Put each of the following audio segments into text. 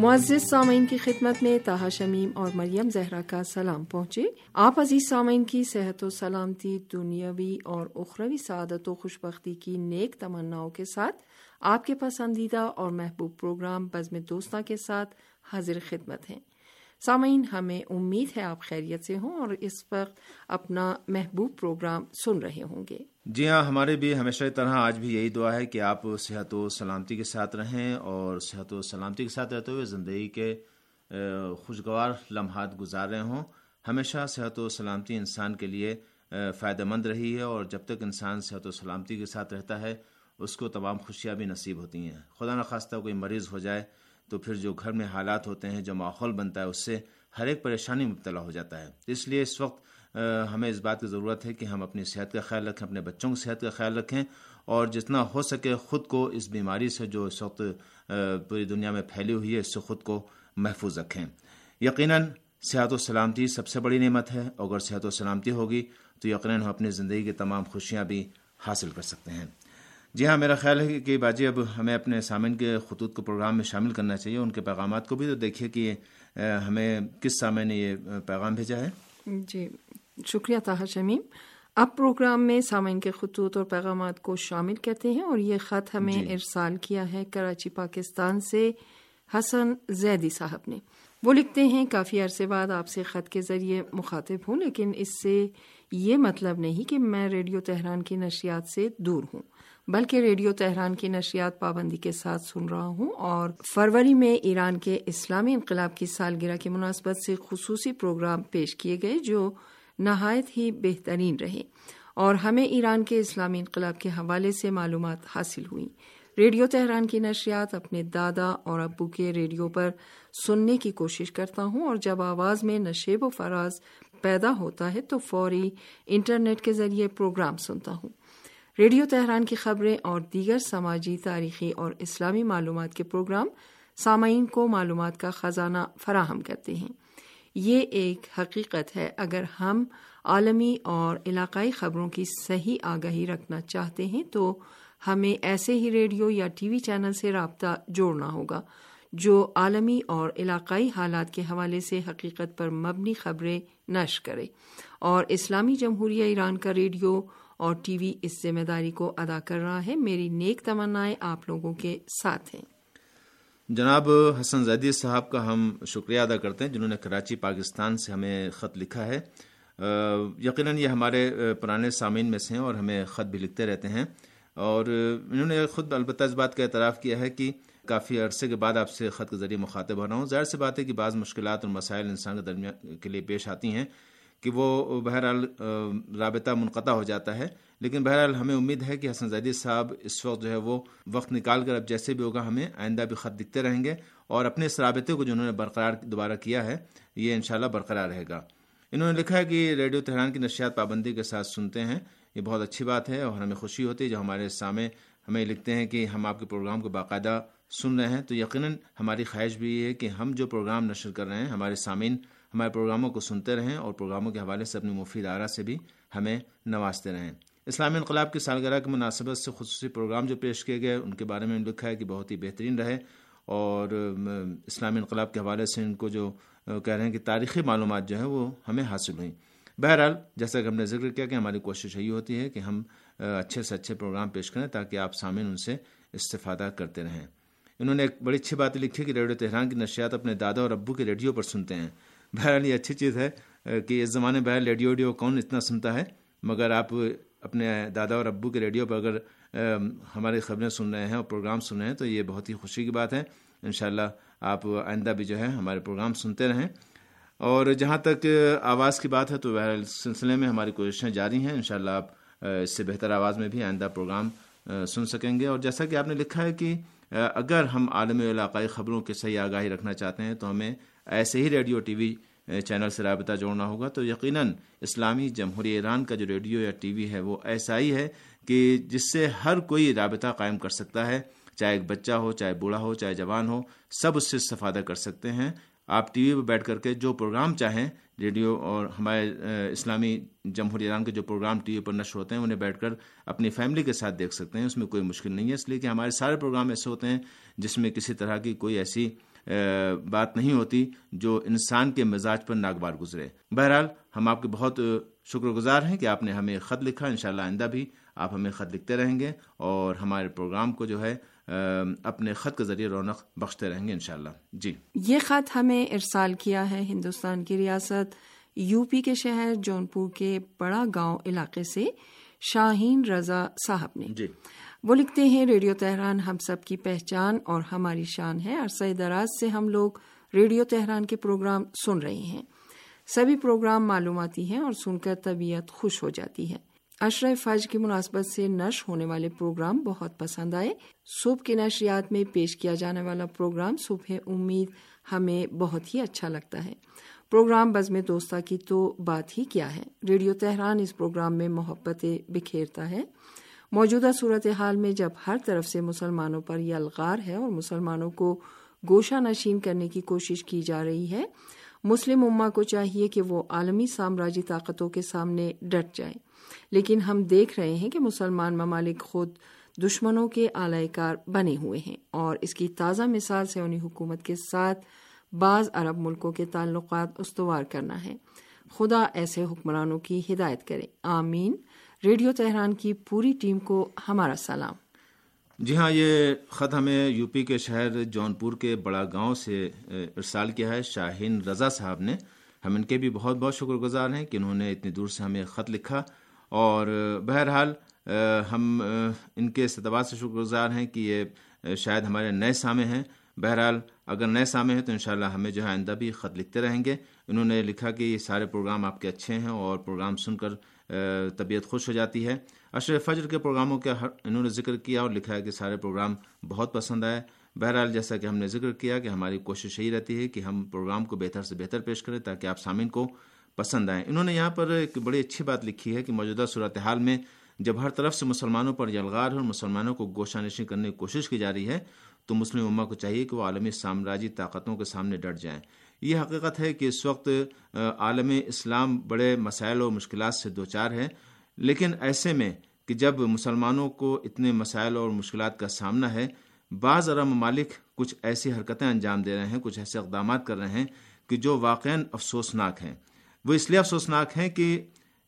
معزز سامعین کی خدمت میں تاہا شمیم اور مریم زہرا کا سلام پہنچے۔ آپ عزیز سامعین کی صحت و سلامتی، دنیاوی اور اخروی سعادت و خوشبختی کی نیک تمناؤں کے ساتھ آپ کے پسندیدہ اور محبوب پروگرام بزم دوستہ کے ساتھ حاضر خدمت ہیں۔ سامعین، ہمیں امید ہے آپ خیریت سے ہوں اور اس وقت اپنا محبوب پروگرام سن رہے ہوں گے۔ جی ہاں ہمارے بھی ہمیشہ طرح آج بھی یہی دعا ہے کہ آپ صحت و سلامتی کے ساتھ رہیں اور صحت و سلامتی کے ساتھ رہتے ہوئے زندگی کے خوشگوار لمحات گزار رہے ہوں۔ ہمیشہ صحت و سلامتی انسان کے لیے فائدہ مند رہی ہے اور جب تک انسان صحت و سلامتی کے ساتھ رہتا ہے، اس کو تمام خوشیاں بھی نصیب ہوتی ہیں۔ خدا نخواستہ کوئی مریض ہو جائے تو پھر جو گھر میں حالات ہوتے ہیں، جو ماحول بنتا ہے، اس سے ہر ایک پریشانی مبتلا ہو جاتا ہے۔ اس لیے اس وقت ہمیں اس بات کی ضرورت ہے کہ ہم اپنی صحت کا خیال رکھیں، اپنے بچوں کی صحت کا خیال رکھیں اور جتنا ہو سکے خود کو اس بیماری سے جو اس وقت پوری دنیا میں پھیلی ہوئی ہے، اس سے خود کو محفوظ رکھیں۔ یقیناً صحت و سلامتی سب سے بڑی نعمت ہے اگر صحت و سلامتی ہوگی تو یقیناً ہم اپنی زندگی کی تمام خوشیاں بھی حاصل کر سکتے ہیں۔ جی ہاں میرا خیال ہے کہ باجی اب ہمیں اپنے سامعین کے خطوط کو پروگرام میں شامل کرنا چاہیے ان کے پیغامات کو بھی۔ تو دیکھیے کہ ہمیں کس سامع نے یہ پیغام بھیجا ہے۔ جی شکریہ طاہر شمیم۔ اب پروگرام میں سامعین کے خطوط اور پیغامات کو شامل کرتے ہیں اور یہ خط ہمیں جی. ارسال کیا ہے کراچی پاکستان سے حسن زیدی صاحب نے۔ وہ لکھتے ہیں کافی عرصے بعد آپ سے خط کے ذریعے مخاطب ہوں لیکن اس سے یہ مطلب نہیں کہ میں ریڈیو تہران کی نشریات سے دور ہوں۔ بلکہ ریڈیو تہران کی نشریات پابندی کے ساتھ سن رہا ہوں اور فروری میں ایران کے اسلامی انقلاب کی سالگرہ کی مناسبت سے خصوصی پروگرام پیش کیے گئے جو نہایت ہی بہترین رہے اور ہمیں ایران کے اسلامی انقلاب کے حوالے سے معلومات حاصل ہوئی ریڈیو تہران کی نشریات اپنے دادا اور ابو کے ریڈیو پر سننے کی کوشش کرتا ہوں اور جب آواز میں نشیب و فراز پیدا ہوتا ہے تو فوری انٹرنیٹ کے ذریعے پروگرام سنتا ہوں۔ ریڈیو تہران کی خبریں اور دیگر سماجی، تاریخی اور اسلامی معلومات کے پروگرام سامعین کو معلومات کا خزانہ فراہم کرتے ہیں۔ یہ ایک حقیقت ہے۔ اگر ہم عالمی اور علاقائی خبروں کی صحیح آگاہی رکھنا چاہتے ہیں تو ہمیں ایسے ہی ریڈیو یا ٹی وی چینل سے رابطہ جوڑنا ہوگا جو عالمی اور علاقائی حالات کے حوالے سے حقیقت پر مبنی خبریں نشر کرے اور اسلامی جمہوریہ ایران کا ریڈیو اور ٹی وی اس ذمہ داری کو ادا کر رہا ہے۔ میری نیک تمنائیں آپ لوگوں کے ساتھ ہیں۔ جناب حسن زیدی صاحب کا ہم شکریہ ادا کرتے ہیں، جنہوں نے کراچی، پاکستان سے ہمیں خط لکھا ہے۔ یقیناً یہ ہمارے پرانے سامعین میں سے ہیں اور ہمیں خط بھی لکھتے رہتے ہیں۔ اور انہوں نے خود البتہ اس بات کا اعتراف کیا ہے کہ کافی عرصے کے بعد آپ سے خط کے ذریعے مخاطب ہو رہا ہوں۔ ظاہر سی بات ہے کہ بعض مشکلات اور مسائل انسان کے درمیان کے لیے پیش آتی ہیں۔ کہ وہ بہرحال رابطہ منقطع ہو جاتا ہے۔ لیکن بہرحال ہمیں امید ہے کہ حسن زیدی صاحب اس وقت جو ہے وہ وقت نکال کر اب جیسے بھی ہوگا ہمیں آئندہ بھی خط دکھتے رہیں گے اور اپنے اس رابطے کو جو انہوں نے برقرار دوبارہ کیا ہے، یہ انشاءاللہ برقرار رہے گا۔ انہوں نے لکھا ہے کہ ریڈیو تہران کی نشیات پابندی کے ساتھ سنتے ہیں۔ یہ بہت اچھی بات ہے اور ہمیں خوشی ہوتی ہے جو ہمارے سامنے ہمیں لکھتے ہیں کہ ہم آپ کے پروگرام کو باقاعدہ سن رہے ہیں۔ تو یقیناً ہماری خواہش بھی یہ ہے کہ ہم جو پروگرام نشر کر رہے ہیں، ہمارے سامعین ہمارے پروگراموں کو سنتے رہیں اور پروگراموں کے حوالے سے اپنی مفید آرا سے بھی ہمیں نوازتے رہیں۔ اسلامی انقلاب کی سالگرہ کی مناسبت سے خصوصی پروگرام جو پیش کیے گئے، ان کے بارے میں لکھا ہے کہ بہت ہی بہترین رہے اور اسلامی انقلاب کے حوالے سے ان کو جو کہہ رہے ہیں کہ تاریخی معلومات جو ہیں وہ ہمیں حاصل ہوئیں۔ بہرحال، جیسا کہ ہم نے ذکر کیا کہ ہماری کوشش یہی ہوتی ہے کہ ہم اچھے سے اچھے پروگرام پیش کریں تاکہ آپ سامعین ان سے استفادہ کرتے رہیں۔ انہوں نے ایک بڑی اچھی بات لکھی کہ ریڈیو تہران کی نشیات اپنے دادا اور ابو کے ریڈیو پر سنتے ہیں۔ بہرحال یہ اچھی چیز ہے کہ اس زمانے میں بہرحال ریڈیو ویڈیو کون اتنا سنتا ہے، مگر آپ اپنے دادا اور ابو کے ریڈیو پر اگر ہماری خبریں سن رہے ہیں اور پروگرام سن رہے ہیں، تو یہ بہت ہی خوشی کی بات ہے۔ انشاءاللہ آپ آئندہ بھی جو ہے ہمارے پروگرام سنتے رہیں۔ اور جہاں تک آواز کی بات ہے، تو بہرحال سلسلے میں ہماری کوششیں جاری ہیں۔ انشاءاللہ آپ اس سے بہتر آواز میں بھی آئندہ پروگرام سن سکیں گے۔ اور جیسا کہ آپ نے لکھا ہے کہ اگر ہم عالمی علاقائی خبروں کی صحیح آگاہی رکھنا چاہتے ہیں، تو ہمیں ایسے ہی ریڈیو ٹی وی چینل سے رابطہ جوڑنا ہوگا۔ تو یقیناً اسلامی جمہوری ایران کا جو ریڈیو یا ٹی وی ہے وہ ایسا ہی ہے کہ جس سے ہر کوئی رابطہ قائم کر سکتا ہے، چاہے ایک بچہ ہو، چاہے بوڑھا ہو، چاہے جوان ہو، سب اس سے استفادہ کر سکتے ہیں۔ آپ ٹی وی پہ بیٹھ کر کے جو پروگرام چاہیں، ریڈیو اور ہمارے اسلامی جمہوری ایران کے جو پروگرام ٹی وی پر نشر ہوتے ہیں، انہیں بیٹھ کر اپنی فیملی کے ساتھ دیکھ سکتے ہیں۔ اس میں کوئی مشکل نہیں ہے۔ اس لیے کہ ہمارے سارے پروگرام ایسے ہوتے ہیں جس میں کسی طرح کی کوئی ایسی بات نہیں ہوتی جو انسان کے مزاج پر ناگوار گزرے۔ بہرحال ہم آپ کے بہت شکر گزار ہیں کہ آپ نے ہمیں خط لکھا۔ انشاءاللہ آئندہ بھی آپ ہمیں خط لکھتے رہیں گے اور ہمارے پروگرام کو جو ہے اپنے خط کے ذریعے رونق بخشتے رہیں گے انشاءاللہ۔ جی۔ یہ خط ہمیں ارسال کیا ہے ہندوستان کی ریاست یو پی کے شہر جونپور کے بڑا گاؤں علاقے سے شاہین رضا صاحب نے۔ جی۔ وہ لکھتے ہیں، ریڈیو تہران ہم سب کی پہچان اور ہماری شان ہے۔ عرصہ دراز سے ہم لوگ ریڈیو تہران کے پروگرام سن رہے ہیں۔ سبھی پروگرام معلوماتی ہیں اور سن کر طبیعت خوش ہو جاتی ہے۔ اشرف فج کی مناسبت سے نشر ہونے والے پروگرام بہت پسند آئے۔ صبح کی نشریات میں پیش کیا جانے والا پروگرام صبح امید ہمیں بہت ہی اچھا لگتا ہے۔ پروگرام بزم دوستہ کی تو بات ہی کیا ہے۔ ریڈیو تہران اس پروگرام میں محبتیں بکھیرتا ہے۔ موجودہ صورتحال میں جب ہر طرف سے مسلمانوں پر یہ الغار ہے اور مسلمانوں کو گوشہ نشین کرنے کی کوشش کی جا رہی ہے، مسلم اما کو چاہیے کہ وہ عالمی سامراجی طاقتوں کے سامنے ڈٹ جائیں۔ لیکن ہم دیکھ رہے ہیں کہ مسلمان ممالک خود دشمنوں کے اعلی کار بنے ہوئے ہیں اور اس کی تازہ مثال سے انہیں حکومت کے ساتھ بعض عرب ملکوں کے تعلقات استوار کرنا ہے۔ خدا ایسے حکمرانوں کی ہدایت کرے۔ آمین۔ ریڈیو تہران کی پوری ٹیم کو ہمارا سلام۔ جی ہاں یہ خط ہمیں یو پی کے شہر جونپور کے بڑا گاؤں سے ارسال کیا ہے۔ شاہین رضا صاحب نے ہم ان کے بھی بہت بہت شکر گزار ہیں کہ انہوں نے اتنی دور سے ہمیں خط لکھا۔ اور بہرحال ہم ان کے اعتبار سے شکر گزار ہیں کہ یہ شاید ہمارے نئے سامے ہیں۔ بہرحال، اگر نئے سامے ہیں تو انشاءاللہ ہمیں جو ہے آئندہ بھی خط لکھتے رہیں گے۔ انہوں نے لکھا کہ یہ سارے پروگرام آپ کے اچھے ہیں اور پروگرام سن کر طبیعت خوش ہو جاتی ہے۔ اشرف فجر کے پروگراموں کا انہوں نے ذکر کیا اور لکھا ہے کہ سارے پروگرام بہت پسند آئے۔ بہرحال جیسا کہ ہم نے ذکر کیا کہ ہماری کوشش یہی رہتی ہے کہ ہم پروگرام کو بہتر سے بہتر پیش کریں تاکہ آپ سامعین کو پسند آئیں۔ انہوں نے یہاں پر ایک بڑی اچھی بات لکھی ہے کہ موجودہ صورتحال میں جب ہر طرف سے مسلمانوں پر یلغار اور مسلمانوں کو گوشہ نشین کرنے کی کوشش کی جا رہی ہے، تو مسلم اما کو چاہیے کہ وہ عالمی سامراجی طاقتوں کے سامنے ڈٹ جائیں۔ یہ حقیقت ہے کہ اس وقت عالم اسلام بڑے مسائل اور مشکلات سے دوچار ہے لیکن ایسے میں کہ جب مسلمانوں کو اتنے مسائل اور مشکلات کا سامنا ہے، بعض عرب ممالک کچھ ایسی حرکتیں انجام دے رہے ہیں، کچھ ایسے اقدامات کر رہے ہیں کہ جو واقع افسوسناک ہیں۔ وہ اس لیے افسوسناک ہیں کہ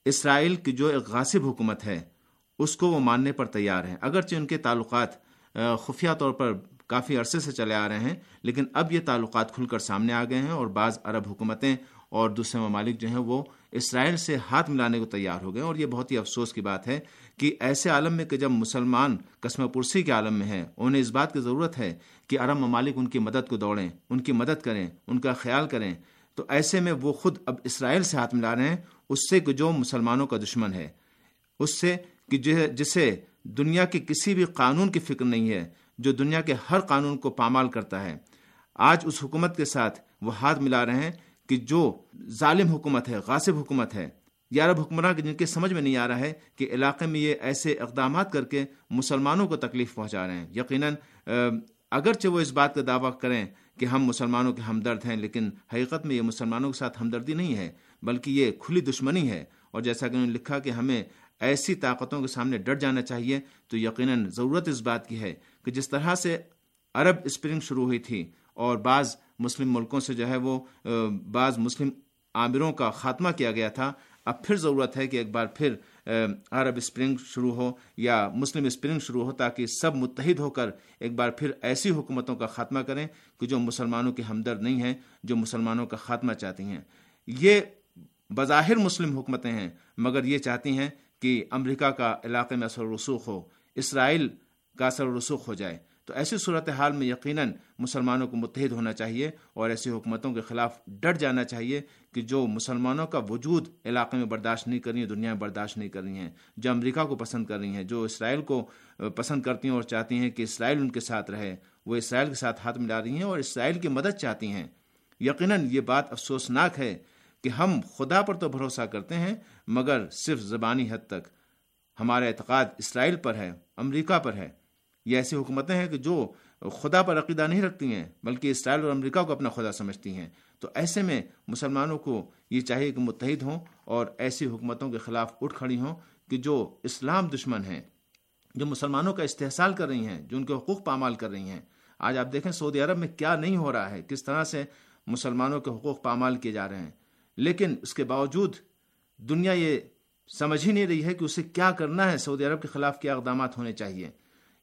اسرائیل کی جو ایک غاصب حکومت ہے، اس کو وہ ماننے پر تیار ہیں اگرچہ ان کے تعلقات خفیہ طور پر کافی عرصے سے چلے آ رہے ہیں، لیکن اب یہ تعلقات کھل کر سامنے آ گئے ہیں اور بعض عرب حکومتیں اور دوسرے ممالک جو ہیں وہ اسرائیل سے ہاتھ ملانے کو تیار ہو گئے اور یہ بہت ہی افسوس کی بات ہے کہ ایسے عالم میں کہ جب مسلمان قسم پرسی کے عالم میں ہیں، انہیں اس بات کی ضرورت ہے کہ عرب ممالک ان کی مدد کو دوڑیں، ان کی مدد کریں، ان کا خیال کریں۔ تو ایسے میں وہ خود اب اسرائیل سے ہاتھ ملا رہے ہیں، اس سے کہ جو مسلمانوں کا دشمن ہے، اس سے کہ جسے دنیا کے کسی بھی قانون کی فکر نہیں ہے جو دنیا کے ہر قانون کو پامال کرتا ہے۔ آج اس حکومت کے ساتھ وہ ہاتھ ملا رہے ہیں کہ جو ظالم حکومت ہے، غاصب حکومت ہے۔ یا عرب حکمراں جن کے سمجھ میں نہیں آ رہا ہے کہ علاقے میں یہ ایسے اقدامات کر کے مسلمانوں کو تکلیف پہنچا رہے ہیں۔ یقیناً اگرچہ وہ اس بات کا دعویٰ کریں کہ ہم مسلمانوں کے ہمدرد ہیں، لیکن حقیقت میں یہ مسلمانوں کے ساتھ ہمدردی نہیں ہے، بلکہ یہ کھلی دشمنی ہے۔ اور جیسا کہ انہوں نے لکھا کہ ہمیں ایسی طاقتوں کے سامنے ڈٹ جانا چاہیے، تو یقیناً ضرورت اس بات کی ہے کہ جس طرح سے عرب اسپرنگ شروع ہوئی تھی اور بعض مسلم ملکوں سے جو ہے وہ بعض مسلم عامروں کا خاتمہ کیا گیا تھا، اب پھر ضرورت ہے کہ ایک بار پھر عرب اسپرنگ شروع ہو یا مسلم اسپرنگ شروع ہو تاکہ سب متحد ہو کر ایک بار پھر ایسی حکومتوں کا خاتمہ کریں کہ جو مسلمانوں کے ہمدرد نہیں ہیں، جو مسلمانوں کا خاتمہ چاہتی ہیں۔ یہ بظاہر مسلم حکومتیں ہیں، مگر یہ چاہتی ہیں کہ امریکہ کا علاقے میں اثر رسوخ ہو، اسرائیل کا اثر رسوخ ہو جائے۔ تو ایسی صورتحال میں یقیناً مسلمانوں کو متحد ہونا چاہیے اور ایسی حکومتوں کے خلاف ڈٹ جانا چاہیے کہ جو مسلمانوں کا وجود علاقے میں برداشت نہیں کر رہی ہیں، دنیا میں برداشت نہیں کر رہی ہیں، جو امریکہ کو پسند کر رہی ہیں، جو اسرائیل کو پسند کرتی ہیں اور چاہتی ہیں کہ اسرائیل ان کے ساتھ رہے، وہ اسرائیل کے ساتھ ہاتھ ملا رہی ہیں اور اسرائیل کی مدد چاہتی ہیں۔ یقیناً یہ بات افسوسناک ہے کہ ہم خدا پر تو بھروسہ کرتے ہیں، مگر صرف زبانی حد تک۔ ہمارا اعتقاد اسرائیل پر ہے امریکہ پر ہے یہ ایسی حکومتیں ہیں کہ جو خدا پر عقیدہ نہیں رکھتی ہیں، بلکہ اسرائیل اور امریکہ کو اپنا خدا سمجھتی ہیں۔ تو ایسے میں مسلمانوں کو یہ چاہیے کہ متحد ہوں اور ایسی حکومتوں کے خلاف اٹھ کھڑی ہوں کہ جو اسلام دشمن ہیں، جو مسلمانوں کا استحصال کر رہی ہیں، جو ان کے حقوق پامال کر رہی ہیں۔ آج آپ دیکھیں سعودی عرب میں کیا نہیں ہو رہا ہے، کس طرح سے مسلمانوں کے حقوق پامال کیے جا رہے ہیں۔ لیکن اس کے باوجود دنیا یہ سمجھ ہی نہیں رہی ہے کہ اسے کیا کرنا ہے، سعودی عرب کے خلاف کیا اقدامات ہونے چاہیے۔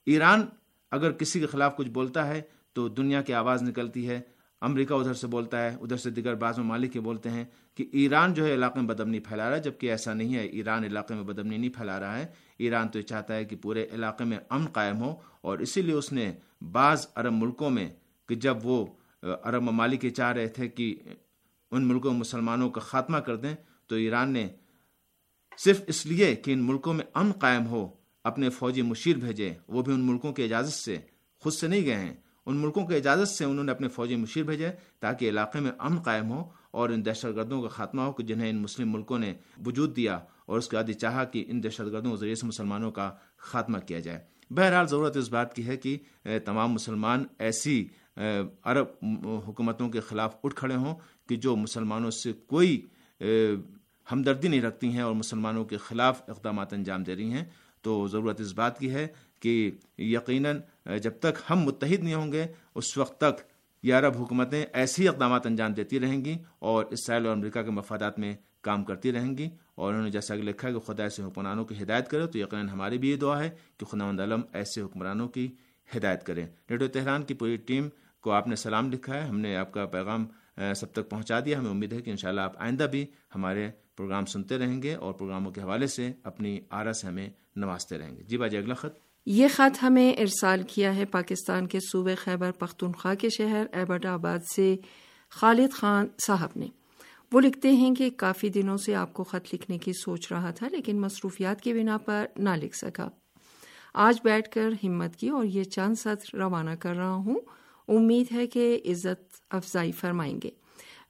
ایران اگر کسی کے خلاف کچھ بولتا ہے تو دنیا کی آواز نکلتی ہے۔ امریکہ ادھر سے بولتا ہے، ادھر سے دیگر بعض ممالک کے بولتے ہیں کہ ایران جو ہے علاقے میں بدمنی پھیلا رہا ہے، جبکہ ایسا نہیں ہے۔ ایران علاقے میں بدمنی نہیں پھیلا رہا ہے۔ ایران تو یہ چاہتا ہے کہ پورے علاقے میں امن قائم ہو اور اسی لیے اس نے بعض عرب ملکوں میں کہ جب وہ عرب ممالک یہ چاہ رہے تھے کہ ان ملکوں مسلمانوں کا خاتمہ کر دیں تو ایران نے صرف اس لیے کہ ان ملکوں میں امن قائم ہو، اپنے فوجی مشیر بھیجے۔ وہ بھی ان ملکوں کی اجازت سے، خود سے نہیں گئے ہیں۔ ان ملکوں کی اجازت سے انہوں نے اپنے فوجی مشیر بھیجے تاکہ علاقے میں امن قائم ہو اور ان دہشت گردوں کا خاتمہ ہو کہ جنہیں ان مسلم ملکوں نے وجود دیا اور اس کے بعد چاہا کہ ان دہشت گردوں کے ذریعے سے مسلمانوں کا خاتمہ کیا جائے۔ بہرحال ضرورت اس بات کی ہے کہ تمام مسلمان ایسی عرب حکومتوں کے خلاف اٹھ کھڑے ہوں کہ جو مسلمانوں سے کوئی ہمدردی نہیں رکھتی ہیں اور مسلمانوں کے خلاف اقدامات انجام دے رہی ہیں، تو ضرورت اس بات کی ہے کہ یقیناً جب تک ہم متحد نہیں ہوں گے، اس وقت تک یہ عرب حکومتیں ایسی اقدامات انجام دیتی رہیں گی اور اسرائیل اور امریکہ کے مفادات میں کام کرتی رہیں گی۔ اور انہوں نے جیسا کہ لکھا ہے کہ خدا ایسے حکمرانوں کی ہدایت کرے، تو یقیناً ہماری بھی یہ دعا ہے کہ خدا مند علم ایسے حکمرانوں کی ہدایت کریں ریڈیو تہران کی پوری ٹیم کو آپ نے سلام لکھا ہے، ہم نے آپ کا پیغام سب تک پہنچا دیا۔ ہمیں امید ہے کہ انشاءاللہ آپ آئندہ بھی ہمارے پروگرام سنتے رہیں گے اور پروگراموں کے حوالے سے اپنی آرا سے ہمیں نوازتے رہیں گے۔ جی باجی، اگلا خط۔ یہ خط ہمیں ارسال کیا ہے پاکستان کے صوبے خیبر پختونخوا کے شہر ایبٹ آباد سے خالد خان صاحب نے۔ وہ لکھتے ہیں کہ کافی دنوں سے آپ کو خط لکھنے کی سوچ رہا تھا، لیکن مصروفیات کی بنا پر نہ لکھ سکا۔ آج بیٹھ کر ہمت کی اور یہ چند سطر روانہ کر رہا ہوں۔ امید ہے کہ عزت افزائی فرمائیں گے۔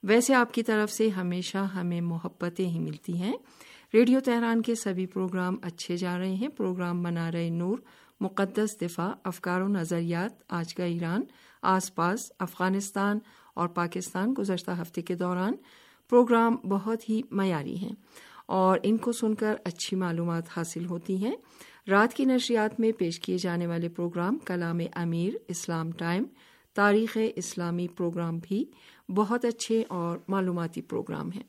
ویسے آپ کی طرف سے ہمیشہ ہمیں محبتیں ہی ملتی ہیں۔ ریڈیو تہران کے سبھی پروگرام اچھے جا رہے ہیں۔ پروگرام بنا رہے نور، مقدس دفاع، افکار و نظریات، آج کا ایران، آس پاس، افغانستان اور پاکستان گزشتہ ہفتے کے دوران پروگرام بہت ہی معیاری ہیں اور ان کو سن کر اچھی معلومات حاصل ہوتی ہیں۔ رات کی نشریات میں پیش کیے جانے والے پروگرام کلام امیر، اسلام ٹائم تاریخ اسلامی پروگرام بھی بہت اچھے اور معلوماتی پروگرام ہیں۔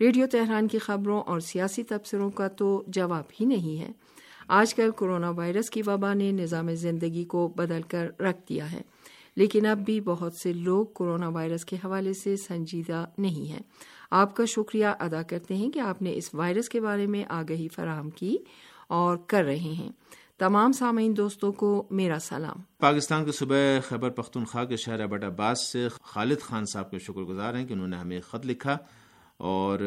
ریڈیو تہران کی خبروں اور سیاسی تبصروں کا تو جواب ہی نہیں ہے۔ آج کل کورونا وائرس کی وبا نے نظام زندگی کو بدل کر رکھ دیا ہے، لیکن اب بھی بہت سے لوگ کورونا وائرس کے حوالے سے سنجیدہ نہیں ہیں۔ آپ کا شکریہ ادا کرتے ہیں کہ آپ نے اس وائرس کے بارے میں آگہی فراہم کی اور کر رہے ہیں۔ تمام سامعین دوستوں کو میرا سلام۔ پاکستان کے صبح خیبر پختونخوا کے شہر بٹ عباس سے خالد خان صاحب کے شکر گزار ہیں کہ انہوں نے ہمیں خط لکھا اور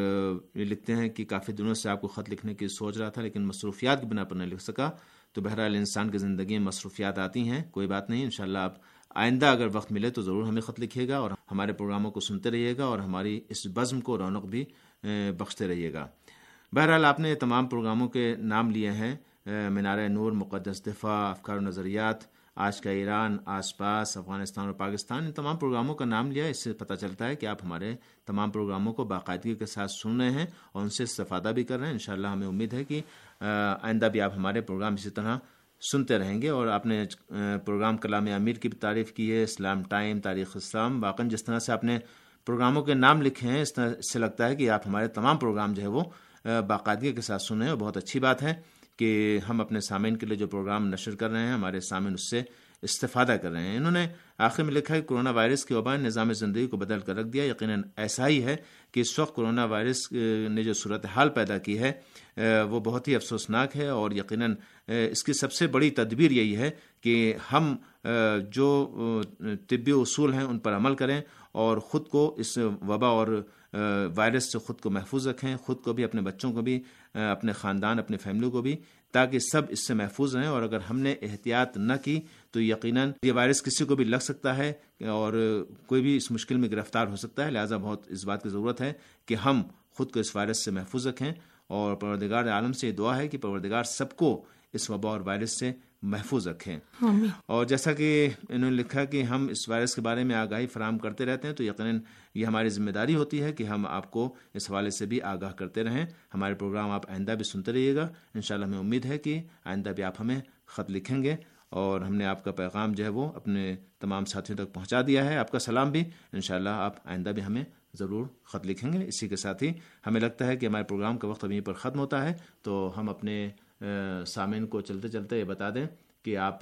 یہ لکھتے ہیں کہ کافی دنوں سے آپ کو خط لکھنے کی سوچ رہا تھا لیکن مصروفیات کی بنا پر نہیں لکھ سکا۔ تو بہرحال انسان کی زندگی میں مصروفیات آتی ہیں، کوئی بات نہیں، انشاءاللہ آپ آئندہ اگر وقت ملے تو ضرور ہمیں خط لکھیے گا اور ہمارے پروگراموں کو سنتے رہیے گا اور ہماری اس بزم کو رونق بھی بخشتے رہیے گا۔ بہرحال آپ نے تمام پروگراموں کے نام لیے ہیں۔ مینار نور، مقدس دفاع، افکار و نظریات، آج کا ایران، آس پاس، افغانستان اور پاکستان، ان تمام پروگراموں کا نام لیا، اس سے پتہ چلتا ہے کہ آپ ہمارے تمام پروگراموں کو باقاعدگی کے ساتھ سن رہے ہیں اور ان سے استفادہ بھی کر رہے ہیں۔ انشاءاللہ ہمیں امید ہے کہ آئندہ بھی آپ ہمارے پروگرام اسی طرح سنتے رہیں گے اور آپ نے پروگرام کلام امیر کی بھی تعریف کی ہے، اسلام ٹائم، تاریخ اسلام واقع جس طرح سے آپ نے پروگراموں کے نام لکھے ہیں، اس طرح سے لگتا ہے کہ آپ ہمارے تمام پروگرام جو ہے وہ باقاعدگی کے ساتھ سنیں اور بہت اچھی بات ہے۔ کہ ہم اپنے سامعین کے لیے جو پروگرام نشر کر رہے ہیں، ہمارے سامعین اس سے استفادہ کر رہے ہیں۔ انہوں نے آخر میں لکھا ہے کہ کرونا وائرس کی وبا نے نظام زندگی کو بدل کر رکھ دیا۔ یقیناً ایسا ہی ہے کہ اس وقت کرونا وائرس نے جو صورت حال پیدا کی ہے وہ بہت ہی افسوسناک ہے اور یقیناً اس کی سب سے بڑی تدبیر یہی ہے کہ ہم جو طبی اصول ہیں، ان پر عمل کریں اور خود کو اس وبا اور وائرس سے خود کو محفوظ رکھیں، خود کو بھی، اپنے بچوں کو بھی اپنے خاندان، اپنے فیملی کو بھی، تاکہ سب اس سے محفوظ رہیں۔ اور اگر ہم نے احتیاط نہ کی تو یقیناً یہ وائرس کسی کو بھی لگ سکتا ہے اور کوئی بھی اس مشکل میں گرفتار ہو سکتا ہے۔ لہٰذا بہت اس بات کی ضرورت ہے کہ ہم خود کو اس وائرس سے محفوظ رکھیں۔ اور پروردگار عالم سے یہ دعا ہے کہ پروردگار سب کو اس وبا اور وائرس سے محفوظ رکھیں۔ اور جیسا کہ انہوں نے لکھا کہ ہم اس وائرس کے بارے میں آگاہی فراہم کرتے رہتے ہیں تو یقیناً یہ ہماری ذمہ داری ہوتی ہے کہ ہم آپ کو اس حوالے سے بھی آگاہ کرتے رہیں۔ ہمارے پروگرام آپ آئندہ بھی سنتے رہیے گا۔ انشاءاللہ ہمیں امید ہے کہ آئندہ بھی آپ ہمیں خط لکھیں گے۔ اور ہم نے آپ کا پیغام جو ہے وہ اپنے تمام ساتھیوں تک پہنچا دیا ہے۔ آپ کا سلام بھی۔ انشاءاللہ آپ آئندہ بھی ہمیں ضرور خط لکھیں گے۔ اسی کے ساتھ ہی ہمیں لگتا ہے کہ ہمارے پروگرام کا وقت ابھی پر ختم ہوتا ہے۔ تو ہم اپنے سامعین کو چلتے چلتے یہ بتا دیں کہ آپ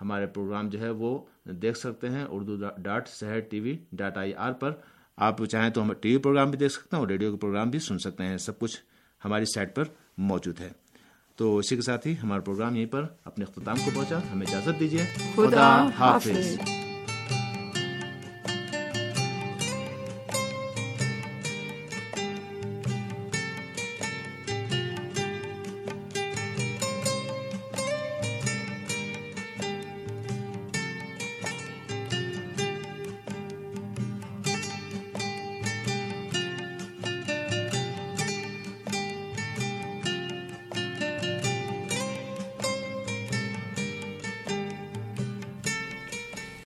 ہمارے پروگرام جو ہے وہ دیکھ سکتے ہیں Urdu dot Sahar TV dot I R پر۔ آپ چاہیں تو ہم ٹی وی پروگرام بھی دیکھ سکتے ہیں اور ریڈیو کے پروگرام بھی سن سکتے ہیں۔ سب کچھ ہماری سائٹ پر موجود ہے۔ تو اسی کے ساتھ ہی ہمارا پروگرام یہیں پر اپنے اختتام کو پہنچا۔ ہمیں اجازت دیجیے خدا حافظ۔